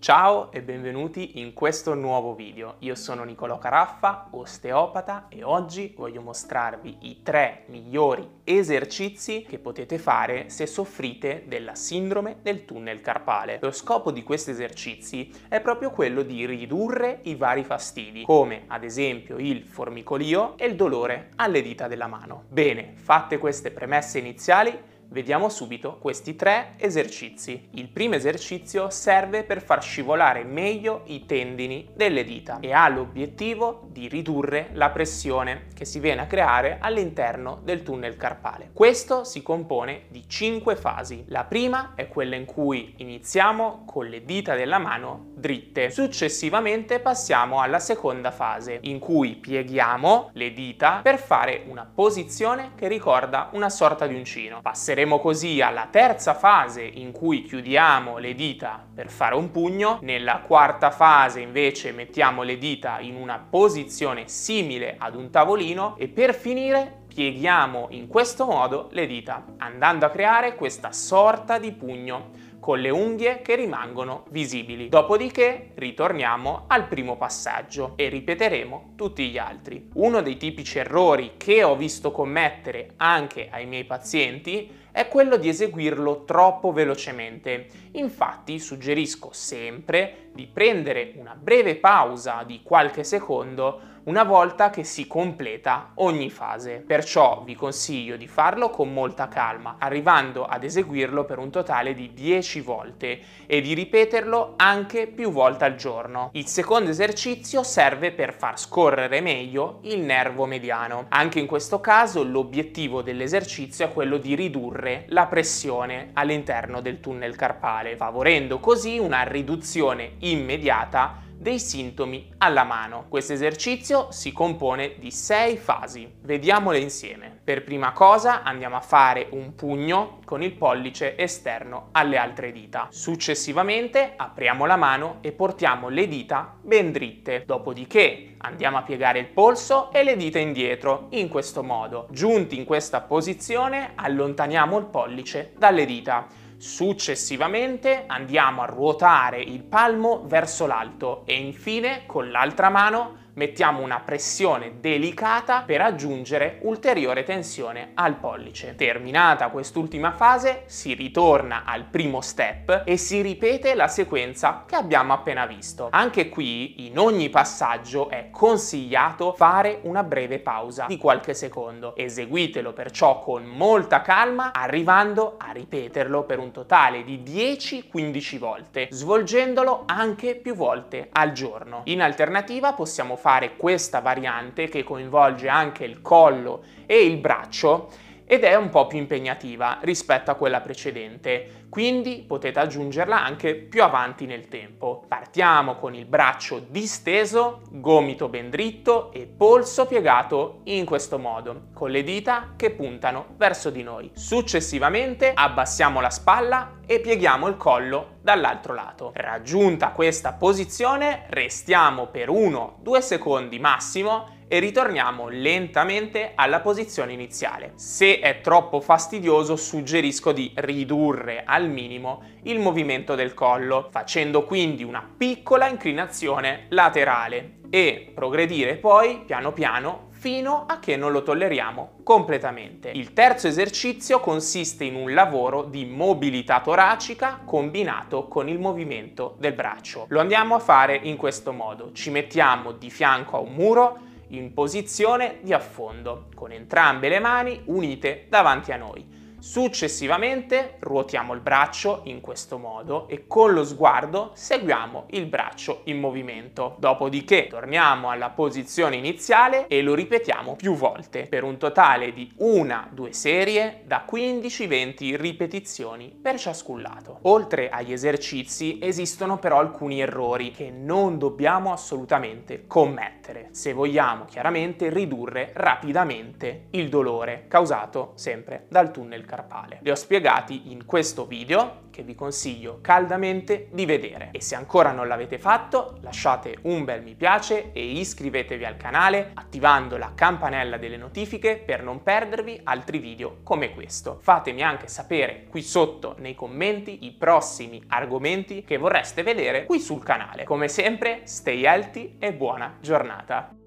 Ciao e benvenuti in questo nuovo video. Io sono Nicolò Caraffa, osteopata e oggi voglio mostrarvi i tre migliori esercizi che potete fare se soffrite della sindrome del tunnel carpale. Lo scopo di questi esercizi è proprio quello di ridurre i vari fastidi, come ad esempio il formicolio e il dolore alle dita della mano. Bene, fatte queste premesse iniziali, Vediamo subito questi tre esercizi. Il primo esercizio serve per far scivolare meglio i tendini delle dita e ha l'obiettivo di ridurre la pressione che si viene a creare all'interno del tunnel carpale. Questo si compone di cinque fasi. La prima è quella in cui iniziamo con le dita della mano dritte. Successivamente passiamo alla seconda fase in cui pieghiamo le dita per fare una posizione che ricorda una sorta di uncino. Passeremo così alla terza fase in cui chiudiamo le dita per fare un pugno, nella quarta fase invece mettiamo le dita in una posizione simile ad un tavolino e per finire pieghiamo in questo modo le dita, andando a creare questa sorta di pugno con le unghie che rimangono visibili. Dopodiché ritorniamo al primo passaggio e ripeteremo tutti gli altri. Uno dei tipici errori che ho visto commettere anche ai miei pazienti è quello di eseguirlo troppo velocemente. Infatti suggerisco sempre di prendere una breve pausa di qualche secondo una volta che si completa ogni fase. Perciò vi consiglio di farlo con molta calma, arrivando ad eseguirlo per un totale di 10 volte e di ripeterlo anche più volte al giorno. Il secondo esercizio serve per far scorrere meglio il nervo mediano. Anche in questo caso l'obiettivo dell'esercizio è quello di ridurre la pressione all'interno del tunnel carpale, favorendo così una riduzione immediata dei sintomi alla mano. Questo esercizio si compone di sei fasi. Vediamole insieme. Per prima cosa andiamo a fare un pugno con il pollice esterno alle altre dita. Successivamente apriamo la mano e portiamo le dita ben dritte. Dopodiché andiamo a piegare il polso e le dita indietro in questo modo. Giunti in questa posizione allontaniamo il pollice dalle dita Successivamente andiamo a ruotare il palmo verso l'alto e infine con l'altra mano mettiamo una pressione delicata per aggiungere ulteriore tensione al pollice. Terminata quest'ultima fase si ritorna al primo step e si ripete la sequenza che abbiamo appena visto. Anche qui in ogni passaggio è consigliato fare una breve pausa di qualche secondo. Eseguitelo perciò con molta calma arrivando a ripeterlo per un totale di 10-15 volte, svolgendolo anche più volte al giorno. In alternativa possiamo fare questa variante che coinvolge anche il collo e il braccio ed è un po' più impegnativa rispetto a quella precedente, quindi potete aggiungerla anche più avanti nel tempo. Partiamo con il braccio disteso, gomito ben dritto e polso piegato in questo modo, con le dita che puntano verso di noi. Successivamente abbassiamo la spalla e pieghiamo il collo dall'altro lato. Raggiunta questa posizione, restiamo per 1-2 secondi massimo e ritorniamo lentamente alla posizione iniziale. Se è troppo fastidioso suggerisco di ridurre al minimo il movimento del collo, facendo quindi una piccola inclinazione laterale e progredire poi piano piano fino a che non lo tolleriamo completamente. Il terzo esercizio consiste in un lavoro di mobilità toracica combinato con il movimento del braccio. Lo andiamo a fare in questo modo. Ci mettiamo di fianco a un muro in posizione di affondo, con entrambe le mani unite davanti a noi. Successivamente ruotiamo il braccio in questo modo e con lo sguardo seguiamo il braccio in movimento. Dopodiché torniamo alla posizione iniziale e lo ripetiamo più volte per un totale di una, due serie da 15-20 ripetizioni per ciascun lato. Oltre agli esercizi esistono però alcuni errori che non dobbiamo assolutamente commettere se vogliamo chiaramente ridurre rapidamente il dolore causato sempre dal tunnel carpale. Li ho spiegati in questo video che vi consiglio caldamente di vedere e se ancora non l'avete fatto lasciate un bel mi piace e iscrivetevi al canale attivando la campanella delle notifiche per non perdervi altri video come questo. Fatemi anche sapere qui sotto nei commenti i prossimi argomenti che vorreste vedere qui sul canale. Come sempre, stay healthy e buona giornata!